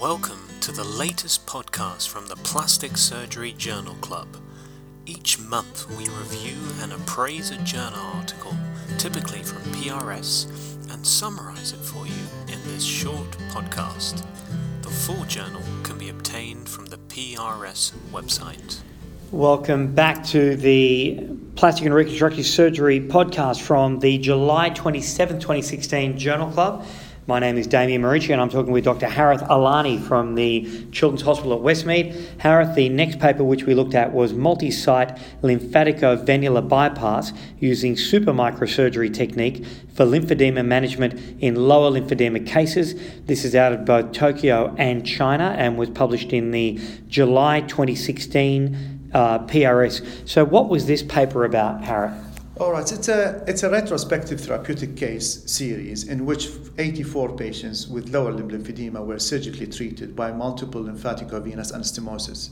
Welcome to the latest podcast from the Plastic Surgery Journal Club. Each month we review and appraise a journal article, typically from PRS, and summarize it for you in this short podcast. The full journal can be obtained from the PRS website. Welcome back to the Plastic and Reconstructive Surgery podcast from the July 27, 2016 Journal Club. My name is Damien Marici and I'm talking with Dr. Harith Alani from the Children's Hospital at Westmead. Harith, the next paper which we looked at was multi-site lymphaticovenular bypass using supermicrosurgery technique for lymphedema management in lower lymphedema cases. This is out of both Tokyo and China and was published in the July 2016 uh, PRS. So what was this paper about, Harith? All right, it's a, it's a retrospective therapeutic case series in which 84 patients with lower limb lymphedema were surgically treated by multiple lymphaticovenous anastomosis.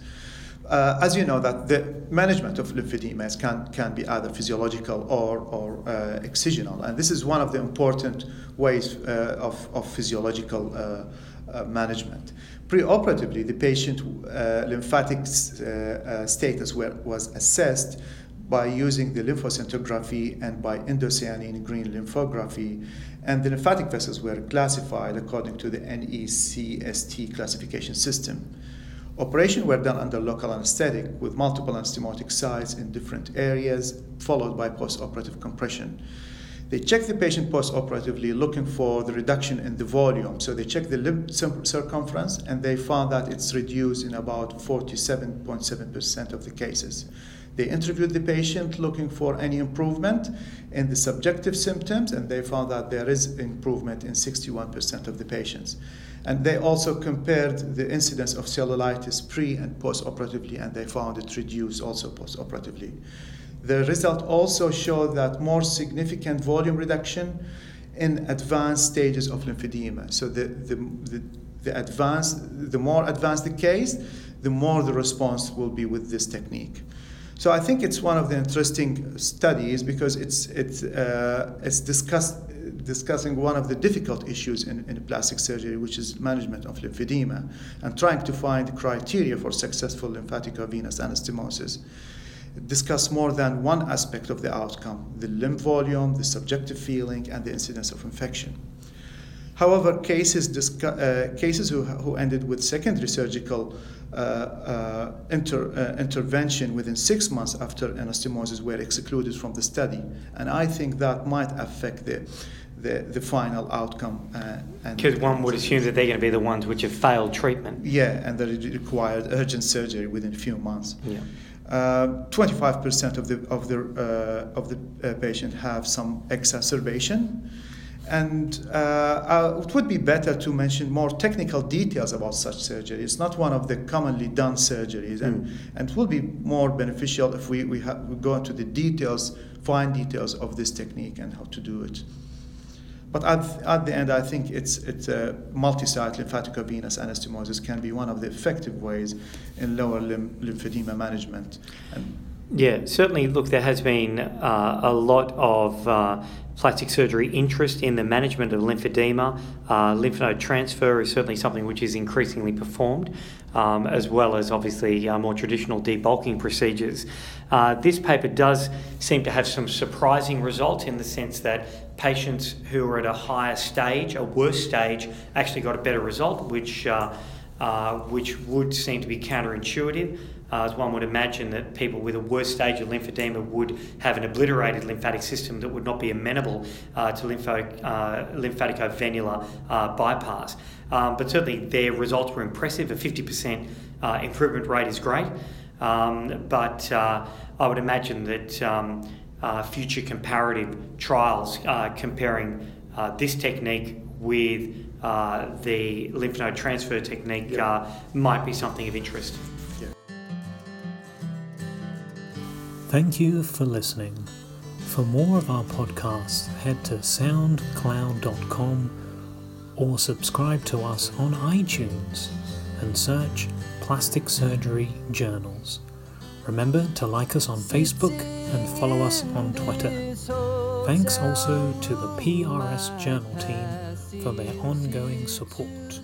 Uh, as you know, that the management of lymphedema can, can be either physiological or, or uh, excisional, and this is one of the important ways uh, of, of physiological uh, uh, management. Preoperatively, the patient uh, lymphatic status were, was assessed by using the lymphoscintigraphy and by indocyanine green lymphography. And the lymphatic vessels were classified according to the NECST classification system. Operations were done under local anesthetic with multiple anastomotic sites in different areas, followed by postoperative compression. They checked the patient postoperatively looking for the reduction in the volume. So they checked the limb circumference and they found that it's reduced in about 47.7% of the cases. They interviewed the patient looking for any improvement in the subjective symptoms, and they found that there is improvement in 61% of the patients. And they also compared the incidence of cellulitis pre and post operatively, and they found it reduced also post operatively. The result also showed that more significant volume reduction in advanced stages of lymphedema. So the, the, the, the advanced, the more advanced the case, the more the response will be with this technique. So I think it's one of the interesting studies because it's it's uh, it's discussed discussing one of the difficult issues in, in plastic surgery, which is management of lymphedema, and trying to find criteria for successful lymphatic venous anastomosis. Discuss more than one aspect of the outcome: the limb volume, the subjective feeling, and the incidence of infection. However, cases, uh, cases who, who ended with secondary surgical uh, uh, inter, uh, intervention within six months after anastomosis were excluded from the study. And I think that might affect the, the, the final outcome. Because one would assume that they're going to be the ones which have failed treatment. Yeah, and that it required urgent surgery within a few months. Yeah. Uh, 25% of the of the uh, of the uh, patient have some exacerbation, and uh, uh, it would be better to mention more technical details about such surgery. It's not one of the commonly done surgeries, and, mm. and it will be more beneficial if we, we, ha- we go into the details, fine details of this technique and how to do it. But at, at the end, I think it's, it's a multi-site lymphaticovenous anastomosis can be one of the effective ways in lower limb lymphedema management. And yeah, certainly. Look, there has been uh, a lot of uh, plastic surgery interest in the management of lymphedema. Uh, lymph node transfer is certainly something which is increasingly performed, um, as well as obviously uh, more traditional debulking procedures. Uh, this paper does seem to have some surprising results in the sense that patients who are at a higher stage, a worse stage, actually got a better result, which uh, which would seem to be counterintuitive. Uh, as one would imagine that people with a worse stage of lymphedema would have an obliterated lymphatic system that would not be amenable uh, to lympho, uh, lymphaticovenular uh, bypass. Um, but certainly their results were impressive. A 50% uh, improvement rate is great. Um, but I would imagine that um, future comparative trials comparing this technique with uh, the lymph node transfer technique yeah. uh, might be something of interest. Yeah. Thank you for listening. For more of our podcasts, head to soundcloud.com or subscribe to us on iTunes and search Plastic Surgery Journals. Remember to like us on Facebook and follow us on Twitter. Thanks also to the PRS Journal team for their ongoing support.